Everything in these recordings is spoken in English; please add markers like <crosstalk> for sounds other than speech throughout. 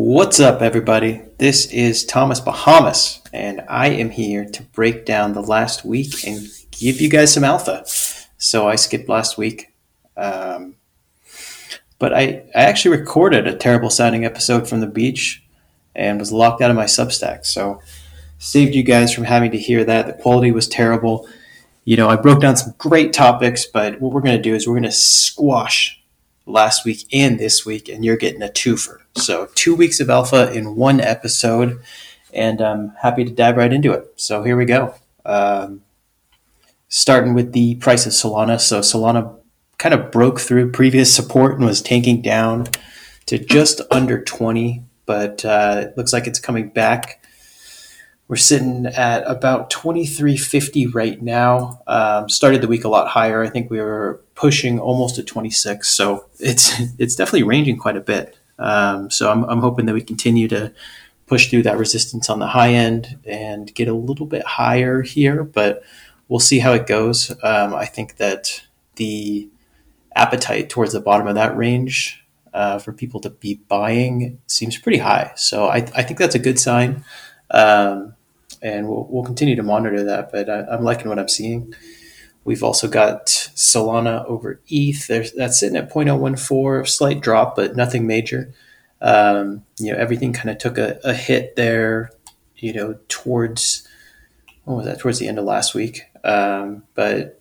What's up, everybody? This is Thomas Bahamas, and I am here to break down the last week and give you guys some alpha. So I skipped last week, um, but I, I actually recorded a terrible sounding episode from the beach and was locked out of my Substack. So saved you guys from having to hear that. The quality was terrible. You know, I broke down some great topics, but what we're going to do is we're going to squash last week and this week, and you're getting a twofer. So, two weeks of alpha in one episode, and I'm happy to dive right into it. So, here we go. Um, starting with the price of Solana. So, Solana kind of broke through previous support and was tanking down to just under 20, but uh, it looks like it's coming back. We're sitting at about 2350 right now. Um, started the week a lot higher. I think we were pushing almost to 26. So it's <laughs> it's definitely ranging quite a bit. Um, so I'm, I'm hoping that we continue to push through that resistance on the high end and get a little bit higher here, but we'll see how it goes. Um, I think that the appetite towards the bottom of that range uh, for people to be buying seems pretty high. So I, I think that's a good sign. Um, and we'll, we'll continue to monitor that. But I, am liking what I'm seeing. We've also got Solana over ETH. There's, that's sitting at 0.014, slight drop, but nothing major. Um, you know, everything kind of took a, a, hit there, you know, towards, what was that, towards the end of last week. Um, but,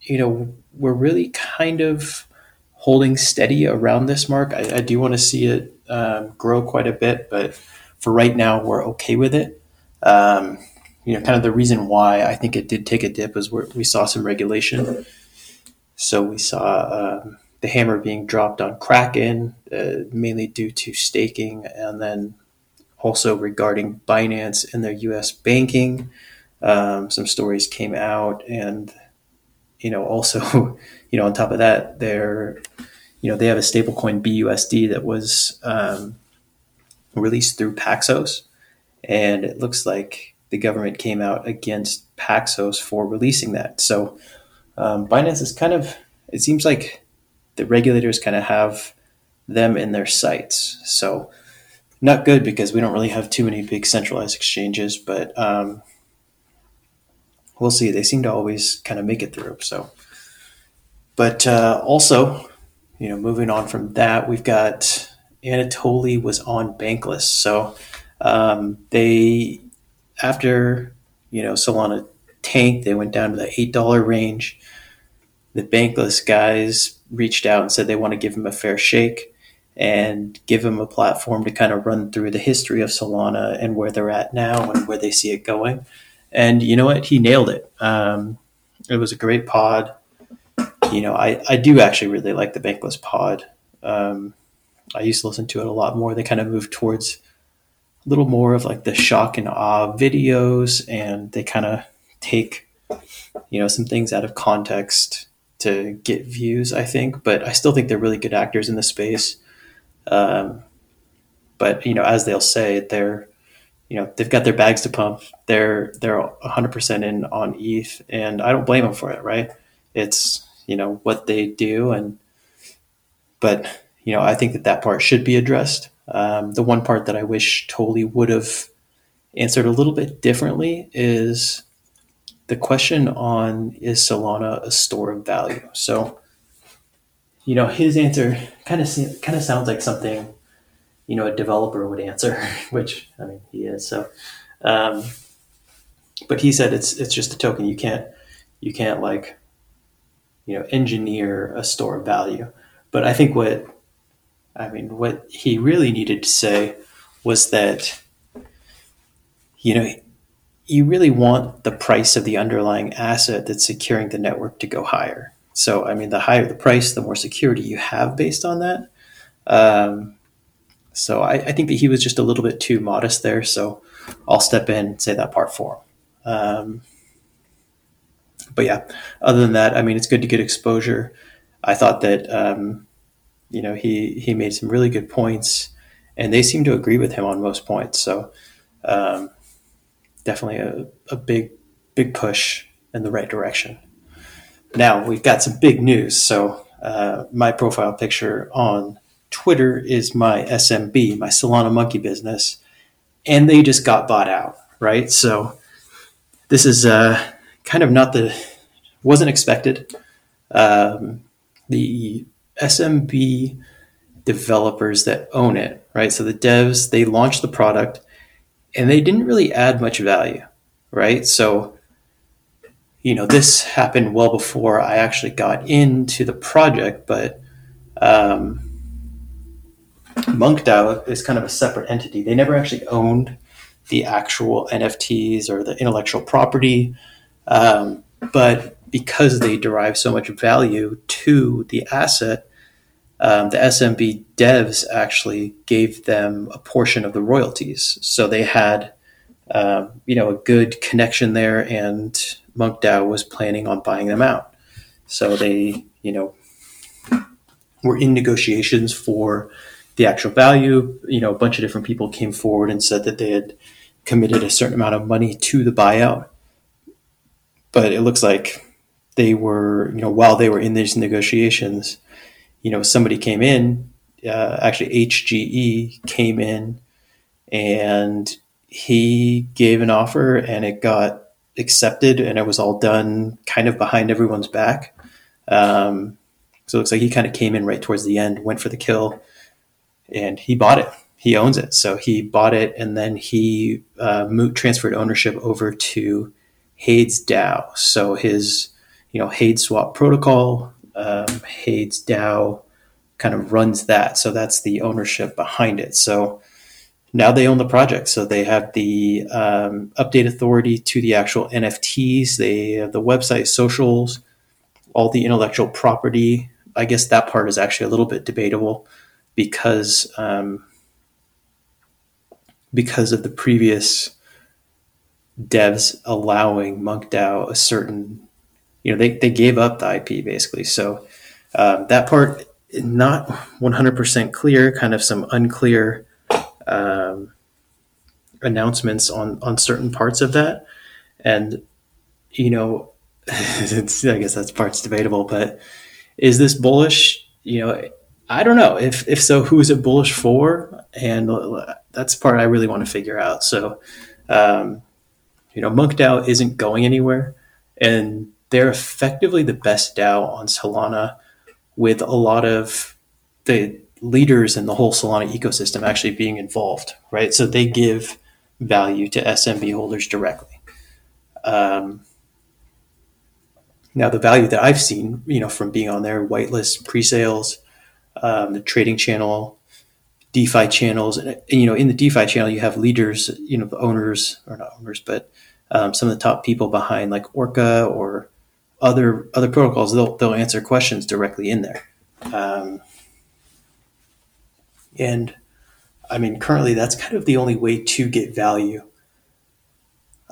you know, we're really kind of holding steady around this mark. I, I do want to see it um, grow quite a bit, but for right now, we're okay with it. Um, you know, kind of the reason why I think it did take a dip was where we saw some regulation. So we saw um, the hammer being dropped on Kraken, uh, mainly due to staking, and then also regarding Binance and their U.S. banking. Um, some stories came out, and you know, also, <laughs> you know, on top of that, they're, you know, they have a stablecoin BUSD that was um, released through Paxos, and it looks like the government came out against Paxos for releasing that. So um, Binance is kind of, it seems like the regulators kind of have them in their sights. So not good because we don't really have too many big centralized exchanges, but um, we'll see. They seem to always kind of make it through. So, but uh, also, you know, moving on from that, we've got Anatoly was on Bankless. So um, they after you know Solana tanked, they went down to the eight dollar range. The bankless guys reached out and said they want to give him a fair shake and give him a platform to kind of run through the history of Solana and where they're at now and where they see it going. And you know what? He nailed it. Um, it was a great pod. You know, I, I do actually really like the Bankless pod. Um, I used to listen to it a lot more. They kind of moved towards little more of like the shock and awe videos and they kind of take you know some things out of context to get views i think. But i still think they're really good actors in the space. Um, but you know as they'll say they're you know they've got their bags to pump. They're they're 100% in on eth and i don't blame them for it right? It's you know what they do and but you know i think that that part should be addressed um, the one part that I wish Toly would have answered a little bit differently is the question on is Solana a store of value? So, you know, his answer kind of kind of sounds like something you know a developer would answer, <laughs> which I mean he is. So, um, but he said it's it's just a token. You can't you can't like you know engineer a store of value. But I think what I mean, what he really needed to say was that, you know, you really want the price of the underlying asset that's securing the network to go higher. So, I mean, the higher the price, the more security you have based on that. Um, so, I, I, think that he was just a little bit too modest there. So, I'll step in and say that part for him. Um, but yeah, other than that, I mean, it's good to get exposure. I thought that um, you know, he he made some really good points, and they seem to agree with him on most points. So, um, definitely a, a big big push in the right direction. Now we've got some big news. So, uh, my profile picture on Twitter is my SMB, my Solana Monkey business, and they just got bought out, right? So this is uh, kind of not the wasn't expected. Um, the SMB developers that own it, right? So the devs they launched the product, and they didn't really add much value, right? So you know this happened well before I actually got into the project, but um, MonkeDAO is kind of a separate entity. They never actually owned the actual NFTs or the intellectual property, um, but because they derive so much value to the asset, um, the SMB devs actually gave them a portion of the royalties. So they had, um, you know, a good connection there, and MonkeDAO was planning on buying them out. So they, you know, were in negotiations for the actual value. You know, a bunch of different people came forward and said that they had committed a certain amount of money to the buyout. But it looks like they were, you know, while they were in these negotiations, you know, somebody came in, uh, actually HGE came in and he gave an offer and it got accepted and it was all done kind of behind everyone's back. Um, so it looks like he kind of came in right towards the end, went for the kill, and he bought it. He owns it. So he bought it and then he uh, moved, transferred ownership over to Hades DAO. So his, you know, Hadeswap protocol, um, Hades DAO kind of runs that. So that's the ownership behind it. So now they own the project. So they have the um, update authority to the actual NFTs. They have the website, socials, all the intellectual property. I guess that part is actually a little bit debatable because um, because of the previous devs allowing MonkeDAO a certain, you know, they, they gave up the IP basically. So um, that part not 100% clear, kind of some unclear um, announcements on on certain parts of that, and you know, <laughs> I guess that's part's debatable, but is this bullish? You know, I don't know if if so. Who is it bullish for? And that's part I really want to figure out. So, um, you know, MonkeDAO isn't going anywhere, and they're effectively the best DAO on Solana, with a lot of the leaders in the whole Solana ecosystem actually being involved, right? So they give value to SMB holders directly. Um, now, the value that I've seen, you know, from being on their whitelist pre-sales, um, the trading channel, DeFi channels, and, you know, in the DeFi channel, you have leaders, you know, the owners or not owners, but um, some of the top people behind like Orca or other other protocols. They'll they'll answer questions directly in there. Um, and I mean, currently that's kind of the only way to get value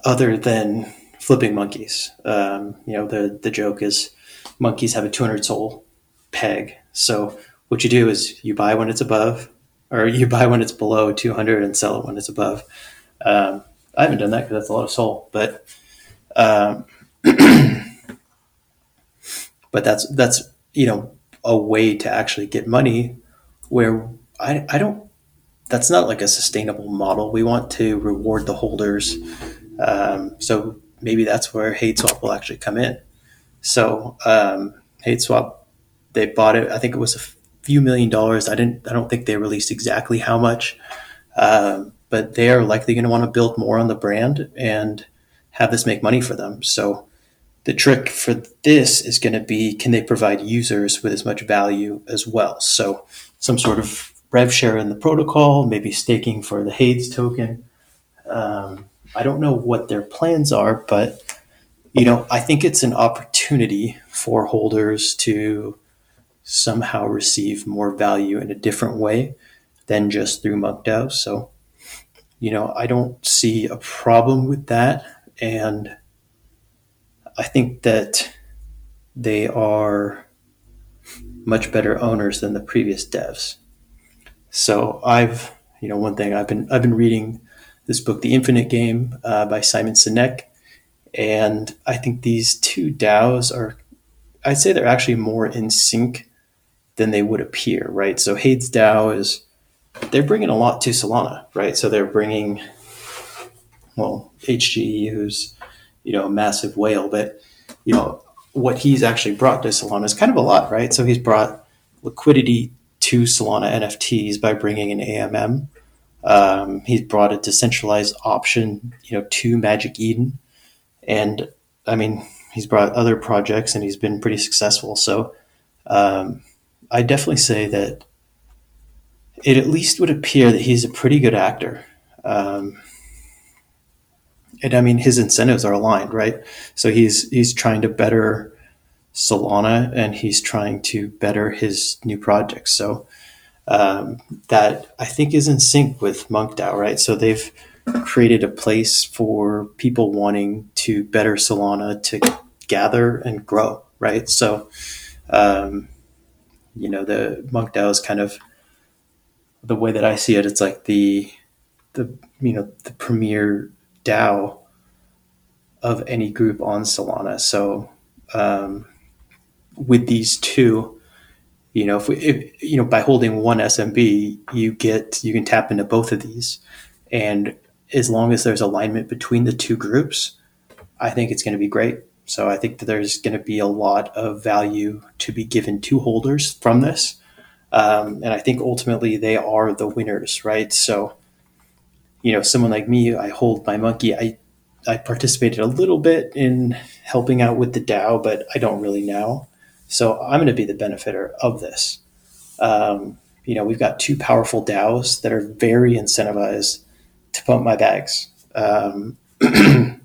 other than flipping monkeys. Um, you know, the, the joke is monkeys have a 200 Sol peg. So what you do is you buy when it's above, or you <laughs> buy when it's below 200 and sell it when it's above. Um, I haven't done that because that's a lot of Sol, but um, <clears throat> but that's that's you know a way to actually get money where I, I don't that's not like a sustainable model. We want to reward the holders. Um, so maybe that's where Hadeswap will actually come in. So um, Hadeswap, they bought it. I think it was a few million dollars. I didn't. I don't think they released exactly how much, um, but they are likely going to want to build more on the brand and have this make money for them. So the trick for this is going to be: can they provide users with as much value as well? So some sort of rev share in the protocol, maybe staking for the Hades token. Um, I don't know what their plans are, but you know, I think it's an opportunity for holders to somehow receive more value in a different way than just through MonkeDAO. So, you know, I don't see a problem with that, and I think that they are much better owners than the previous devs. So I've, you know, one thing I've been I've been reading this book, The Infinite Game, uh, by Simon Sinek, and I think these two DAOs are, I'd say they're actually more in sync than they would appear, right? So Hades DAO is they're bringing a lot to Solana, right? So they're bringing well HGE, who's you know a massive whale, but you know what he's actually brought to Solana is kind of a lot, right? So he's brought liquidity to Solana NFTs by bringing an AMM. Um, he's brought a decentralized option, you know, to Magic Eden, and I mean, he's brought other projects and he's been pretty successful. So um, I definitely say that it at least would appear that he's a pretty good actor. Um, and I mean, his incentives are aligned, right? So he's he's trying to better Solana and he's trying to better his new projects. So um, that I think is in sync with MonkeDAO, right? So they've created a place for people wanting to better Solana to gather and grow, right? So, um, you know, the MonkeDAO is kind of the way that I see it. It's like the the you know the premier DAO of any group on Solana. So, um, with these two, you know, if we, if, you know, by holding one SMB, you get you can tap into both of these, and as long as there's alignment between the two groups, I think it's going to be great. So I think that there's going to be a lot of value to be given to holders from this. Um, and I think ultimately they are the winners, right? So, you know, someone like me, I hold my monkey. I, I participated a little bit in helping out with the DAO, but I don't really know. So I'm going to be the benefiter of this. Um, you know, we've got two powerful DAOs that are very incentivized to pump my bags. Um, <clears throat>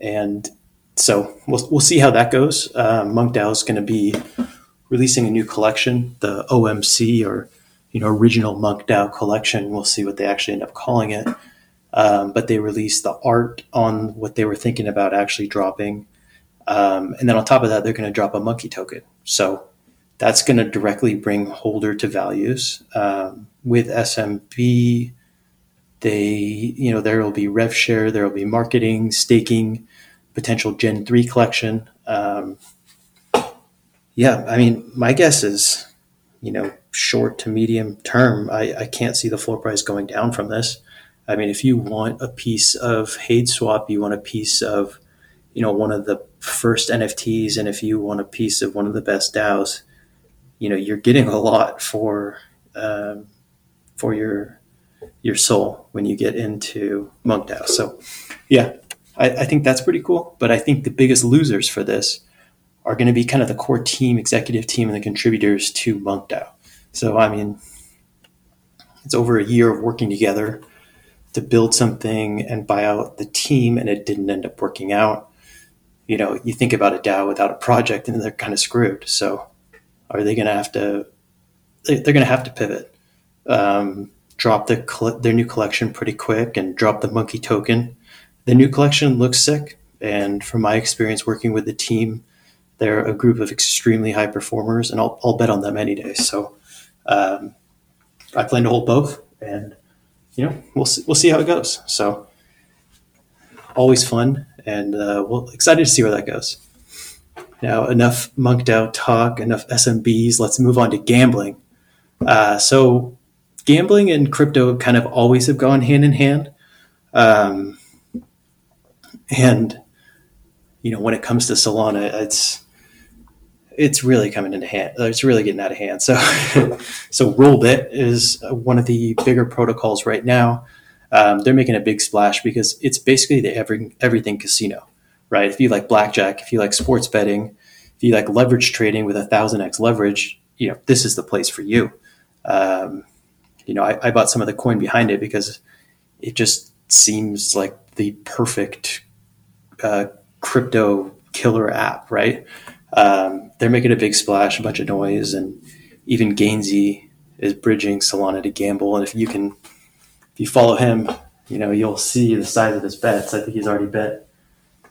and so we'll, we'll see how that goes. Uh, MonkeDAO is going to be releasing a new collection, the OMC or you know original MonkeDAO collection. We'll see what they actually end up calling it. Um, but they released the art on what they were thinking about actually dropping, um, and then on top of that, they're going to drop a monkey token. So that's going to directly bring holder to values um, with SMB they, you know, there will be rev share, there will be marketing, staking, potential Gen three collection. Um, yeah, I mean, my guess is, you know, short to medium term, I, I can't see the floor price going down from this. I mean, if you want a piece of Hadeswap, you want a piece of, you know, one of the first NFTs, and if you want a piece of one of the best DAOs, you know, you're getting a lot for um, for your your Sol when you get into MonkeDAO. So, yeah, I, I, think that's pretty cool. But I think the biggest losers for this are going to be kind of the core team, executive team, and the contributors to MonkeDAO. So, I mean, it's over a year of working together to build something and buy out the team, and it didn't end up working out. You know, you think about a DAO without a project, and they're kind of screwed. So, are they going to have to? They're going to have to pivot. Um, drop their new collection pretty quick and drop the monkey token. The new collection looks sick, and from my experience working with the team, they're a group of extremely high performers, and I'll, I'll bet on them any day. So um, I plan to hold both, and you know we'll see, we'll see how it goes. So always fun, and uh, we'll excited to see where that goes. Now enough MonkeDAO talk, enough SMBs. Let's move on to gambling. Uh, so gambling and crypto kind of always have gone hand in hand. Um, and you know, when it comes to Solana, it's it's really coming into hand. It's really getting out of hand. So, <laughs> so Rollbit is one of the bigger protocols right now. Um, they're making a big splash because it's basically the every, everything casino, right? If you like blackjack, if you like sports betting, if you like leverage trading with a thousand x leverage, you know this is the place for you. Um, you know, I, I bought some of the coin behind it because it just seems like the perfect uh, crypto killer app, right? Um, they're making a big splash, a bunch of noise, and even Gainzy is bridging Solana to gamble. And if you can, if you follow him, you know you'll see the size of his bets. I think he's already bet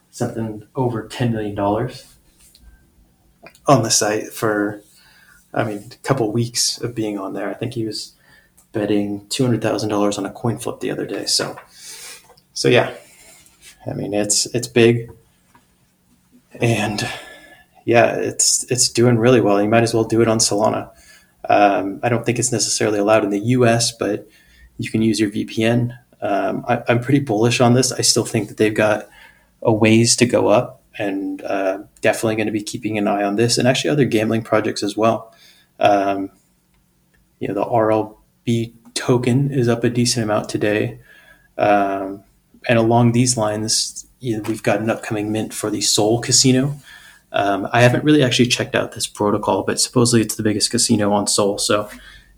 something over ten million dollars on the site for, I mean, a couple weeks of being on there. I think he was betting two hundred thousand dollars on a coin flip the other day. So, so yeah, I mean it's it's big, and yeah, it's it's doing really well. You might as well do it on Solana. Um, I don't think it's necessarily allowed in the U.S., but you can use your VPN. Um, I, am pretty bullish on this. I still think that they've got a ways to go up, and uh, definitely going to be keeping an eye on this, and actually other gambling projects as well. Um, you know, the RLB token is up a decent amount today, um, and along these lines, you know, we've got an upcoming mint for the Sol Casino. Um, I haven't really actually checked out this protocol, but supposedly it's the biggest casino on Sol. So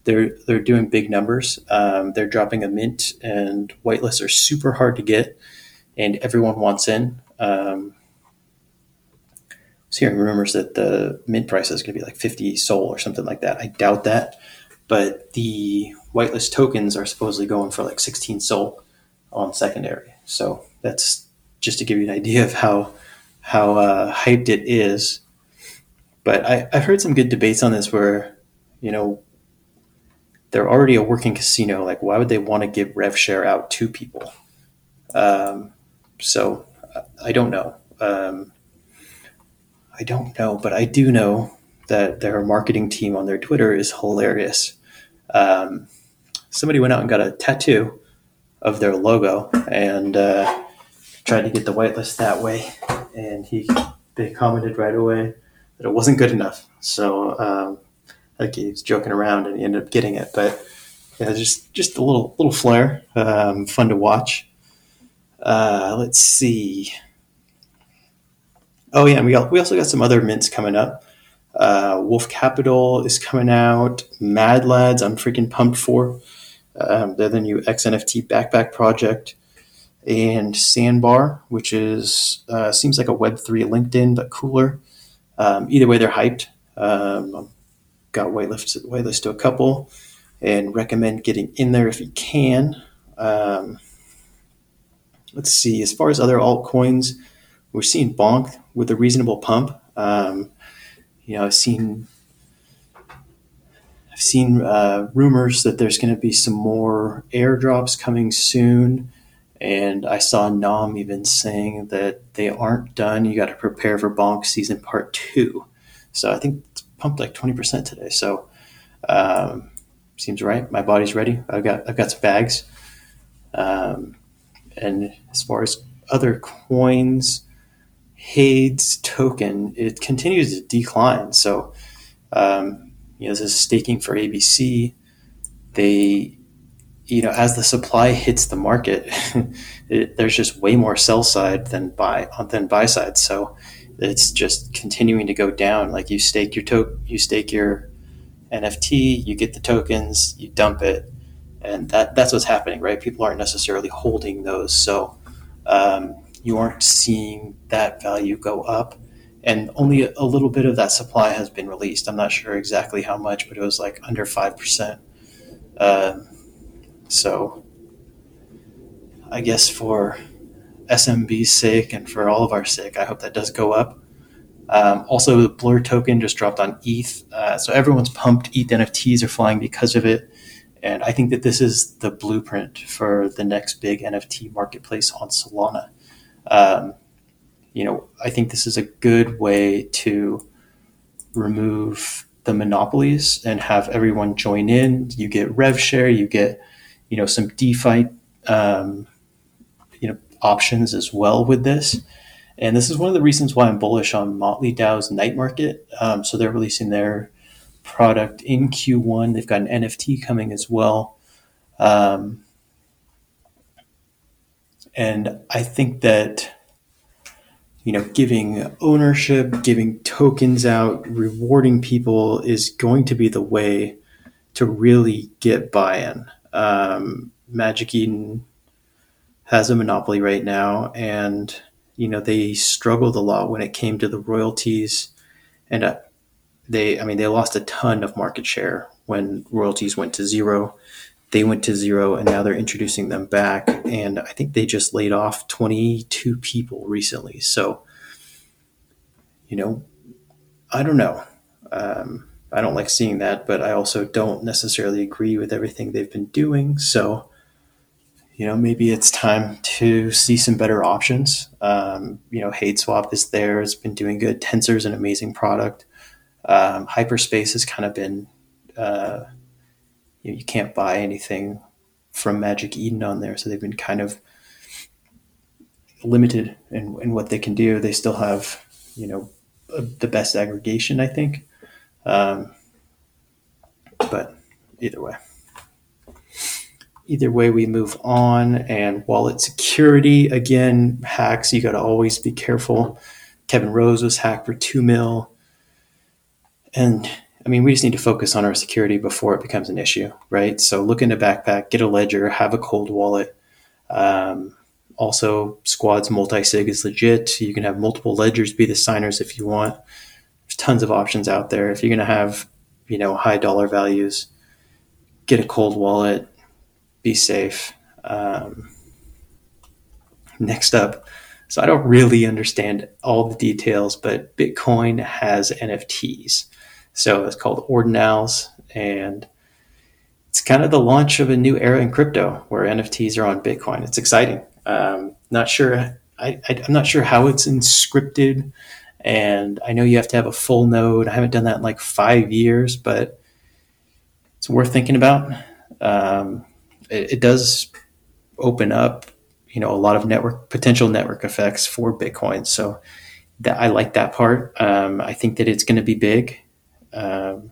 they're they're doing big numbers. Um, they're dropping a mint, and whitelists are super hard to get, and everyone wants in. Um, I was hearing rumors that the mint price is going to be like 50 Sol or something like that. I doubt that, but the whitelist tokens are supposedly going for like 16 Sol on secondary. So that's just to give you an idea of how how uh, hyped it is. But I, I've heard some good debates on this where, you know, they're already a working casino. Like, why would they want to give rev share out to people? Um, so I don't know. Um, I don't know, but I do know that their marketing team on their Twitter is hilarious. Um, somebody went out and got a tattoo of their logo and uh, tried to get the whitelist that way and he they commented right away that it wasn't good enough. So um, like he was joking around and he ended up getting it. But yeah, just just a little little flair, um, fun to watch. Uh, let's see. Oh yeah, we we also got some other mints coming up. Uh, Wolf Capital is coming out. Mad Lads, I'm freaking pumped for. Um, they're the new XNFT backpack project and Sandbar, which is uh, seems like a Web three LinkedIn but cooler. Um, either way, they're hyped. Um, got whitelist whitelist to a couple, and recommend getting in there if you can. Um, let's see. As far as other altcoins, we're seeing Bonk with a reasonable pump. Um, you know, I've seen I've seen uh, rumors that there's going to be some more airdrops coming soon. And I saw Nom even saying that they aren't done. You got to prepare for Bonk season part two. So I think it's pumped like 20% today. So um, seems right. My body's ready. I've got, I've got some bags. Um, and as far as other coins, Hades token, it continues to decline. So, um, you know, this is staking for ABC. They you know, as the supply hits the market, <laughs> it, there's just way more sell side than buy than buy side. So it's just continuing to go down. Like you stake your to- you stake your NFT, you get the tokens, you dump it, and that that's what's happening, right? People aren't necessarily holding those, so um, you aren't seeing that value go up. And only a, a little bit of that supply has been released. I'm not sure exactly how much, but it was like under five percent. Um, so I guess for SMB's sake and for all of our sake, I hope that does go up. Um, also, the Blur token just dropped on ETH. Uh, so everyone's pumped. ETH NFTs are flying because of it. And I think that this is the blueprint for the next big NFT marketplace on Solana. Um, you know, I think this is a good way to remove the monopolies and have everyone join in. You get rev share, you get you know some DeFi um, you know options as well with this. And this is one of the reasons why I'm bullish on Motley Dow's night market. Um, so they're releasing their product in Q1. They've got an NFT coming as well. Um, and I think that you know giving ownership, giving tokens out, rewarding people is going to be the way to really get buy-in um, Magic Eden has a monopoly right now, and you know they struggled a lot when it came to the royalties, and uh, they, I mean, they lost a ton of market share when royalties went to zero. They went to zero, and now they're introducing them back, and I think they just laid off 22 people recently. So, you know, I don't know. Um, I don't like seeing that, but I also don't necessarily agree with everything they've been doing. So, you know, maybe it's time to see some better options. Um, you know, HadeSwap is there; it's been doing good. Tensor is an amazing product. Um, Hyperspace has kind of been, uh, you, know, you can't buy anything from Magic Eden on there, so they've been kind of limited in, in what they can do. They still have, you know, the best aggregation, I think. Um, but either way. Either way we move on and wallet security again hacks you got to always be careful. Kevin rose was hacked for 2 mil. And i mean we just need to focus on our security before it becomes an issue right? So look in into backpack get a ledger have a cold wallet. Um, also squad's multi-sig is legit. You can have multiple ledgers be the signers if you want there's tons of options out there if you're going to have you know high dollar values get a cold wallet be safe. Um, next up, so I don't really understand all the details, but Bitcoin has NFTs. So it's called Ordinals, and it's kind of the launch of a new era in crypto where NFTs are on Bitcoin. It's exciting. Um, not sure. I, I'm not sure how it's inscripted, and I know you have to have a full node. I haven't done that in like five years, but it's worth thinking about. Um, it, it does open up, you know, a lot of network potential network effects for Bitcoin. So that I like that part. Um, I think that it's going to be big, um,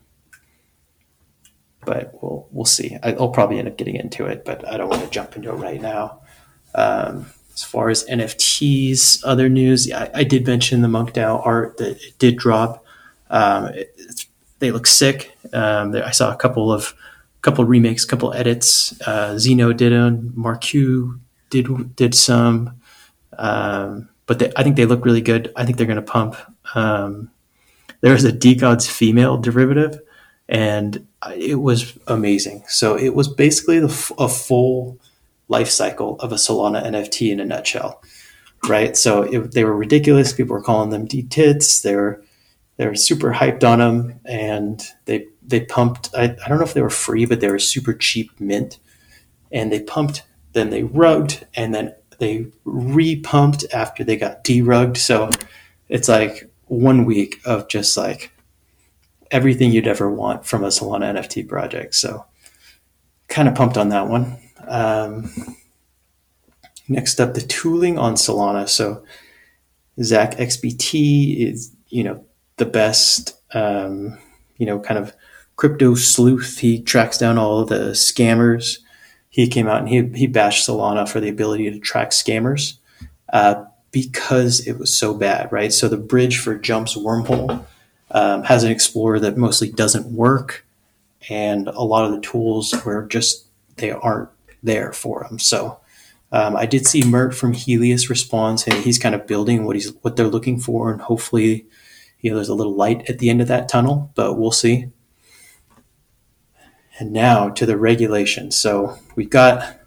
but we'll we'll see. I, will probably end up getting into it, but I don't want to jump into it right now. Um, as far as NFTs, other news, I, I, did mention the MonkeDAO art that did drop. Um, it, they look sick. Um, I saw a couple of couple remakes, couple edits. Uh, Zeno did one, Marku did did some, um, but they, I think they look really good. I think they're going to pump. Um, there was a DeGods female derivative, and it was amazing. So it was basically the, a full life cycle of a Solana NFT in a nutshell, right? So it, they were ridiculous. People were calling them D tits. They were they were super hyped on them, and they they pumped. I, I don't know if they were free, but they were super cheap mint, and they pumped. Then they rugged, and then they re-pumped after they got derugged. So it's like one week of just like everything you'd ever want from a Solana NFT project. So kind of pumped on that one. Um, next up, the tooling on Solana. So ZachXBT is, you know, the best, um, you know, kind of crypto sleuth. He tracks down all the scammers. He came out and he, he bashed Solana for the ability to track scammers uh, because it was so bad, right? So the bridge for Jump's wormhole um, has an explorer that mostly doesn't work, and a lot of the tools were just they aren't there for them. So um, I did see Mert from Helius respond, and he's kind of building what he's what they're looking for, and hopefully, you know, there's a little light at the end of that tunnel, but we'll see. And now to the regulations. So we've got,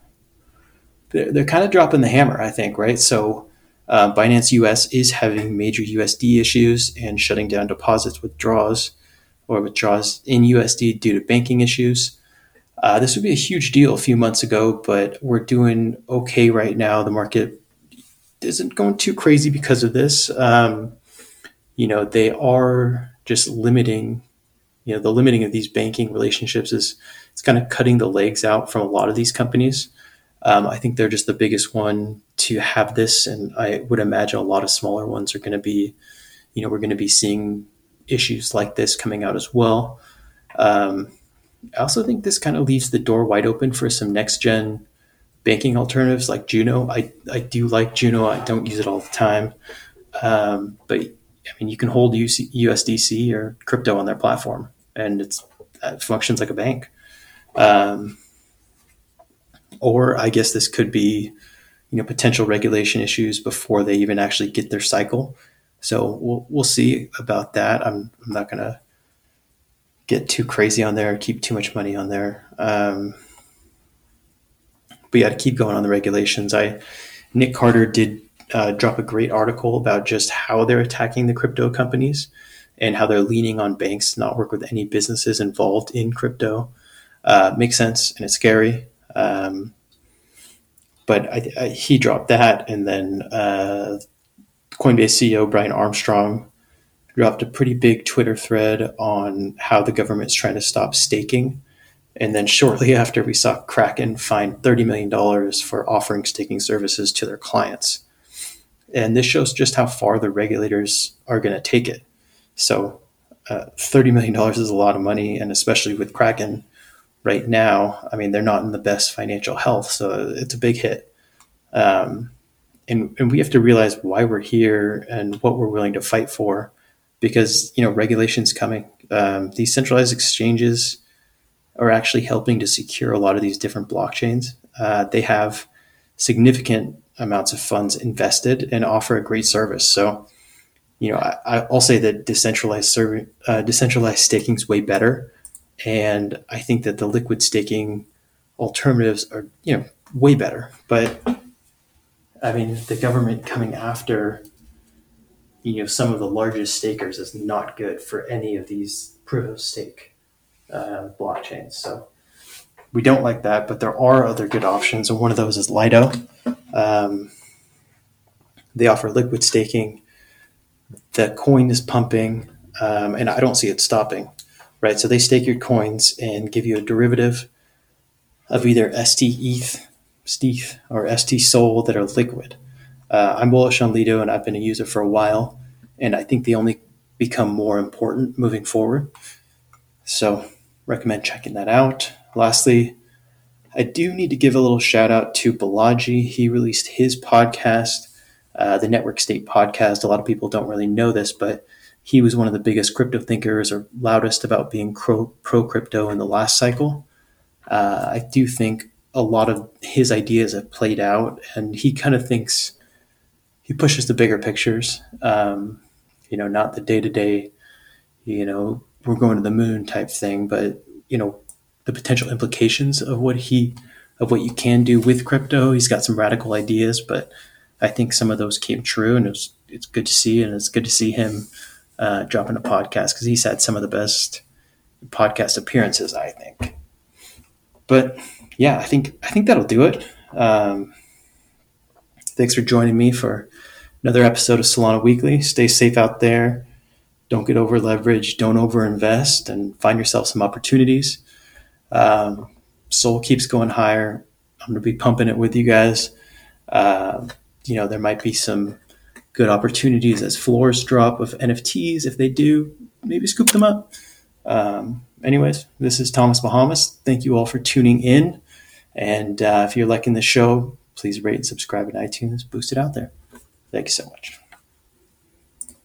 they're, they're kind of dropping the hammer, I think, right? So uh, Binance US is having major USD issues and shutting down deposits withdrawals or withdrawals in USD due to banking issues. Uh, this would be a huge deal a few months ago, but we're doing okay right now. The market isn't going too crazy because of this. Um, you know, they are just limiting you know the limiting of these banking relationships is it's kind of cutting the legs out from a lot of these companies. Um, I think they're just the biggest one to have this, and I would imagine a lot of smaller ones are going to be, you know, we're going to be seeing issues like this coming out as well. Um, I also think this kind of leaves the door wide open for some next gen banking alternatives like Juno. I, I do like Juno. I don't use it all the time. Um, but I mean, you can hold UC, USDC or crypto on their platform and it's it functions like a bank. Um, or I guess this could be, you know, potential regulation issues before they even actually get their cycle. So we'll we'll see about that. I'm I'm not gonna get too crazy on there, keep too much money on there. Um, but yeah, to keep going on the regulations, I Nick Carter did uh, drop a great article about just how they're attacking the crypto companies and how they're leaning on banks to not work with any businesses involved in crypto uh, makes sense and it's scary. Um, but I, I, he dropped that, and then uh, Coinbase CEO Brian Armstrong dropped a pretty big Twitter thread on how the government's trying to stop staking. And then shortly <laughs> after, we saw Kraken fine $30 million for offering staking services to their clients. And this shows just how far the regulators are going to take it. So, uh, $30 million is a lot of money, and especially with Kraken right now, I mean, they're not in the best financial health, so it's a big hit. Um, and, and we have to realize why we're here and what we're willing to fight for because you know regulations coming um, these centralized exchanges are actually helping to secure a lot of these different blockchains. Uh, they have significant amounts of funds invested and offer a great service. So you know I, will say that decentralized serv- uh, decentralized staking is way better. And i think that the liquid staking alternatives are you know way better. But I mean, the government coming after you know some of the largest stakers is not good for any of these proof of stake uh, blockchains. So we don't like that, but there are other good options, and one of those is Lido. Um, they offer liquid staking. The coin is pumping, um, and I don't see it stopping. Right, so they stake your coins and give you a derivative of either ST ETH Steth or ST Sol that are liquid. Uh, I'm bullish on Lido and I've been a user for a while, and I think they only become more important moving forward. So, recommend checking that out. Lastly, I do need to give a little shout out to Balaji. He released his podcast, uh, the Network State podcast. A lot of people don't really know this, but he was one of the biggest crypto thinkers or loudest about being pro, crypto in the last cycle. Uh, I do think a lot of his ideas have played out, and he kind of thinks he pushes the bigger pictures. Um, you know, not the day to day, you know, we're going to the moon type thing, but you know, the potential implications of what he of what you can do with crypto. He's got some radical ideas, but I think some of those came true, and it's it's good to see, and it's good to see him uh, dropping a podcast because he's had some of the best podcast appearances, I think. But yeah, I think I think that'll do it. Um, thanks for joining me for another episode of Solana Weekly. Stay safe out there. Don't get over leveraged. Don't over invest, and find yourself some opportunities. Um, Sol keeps going higher. I'm going to be pumping it with you guys. Uh, you know, there might be some good opportunities as floors drop of NFTs. If they do, maybe scoop them up. Um, anyways, this is Thomas Bahamas. Thank you all for tuning in. And uh, if you're liking the show, please rate and subscribe in iTunes. Boost it out there. Thank you so much.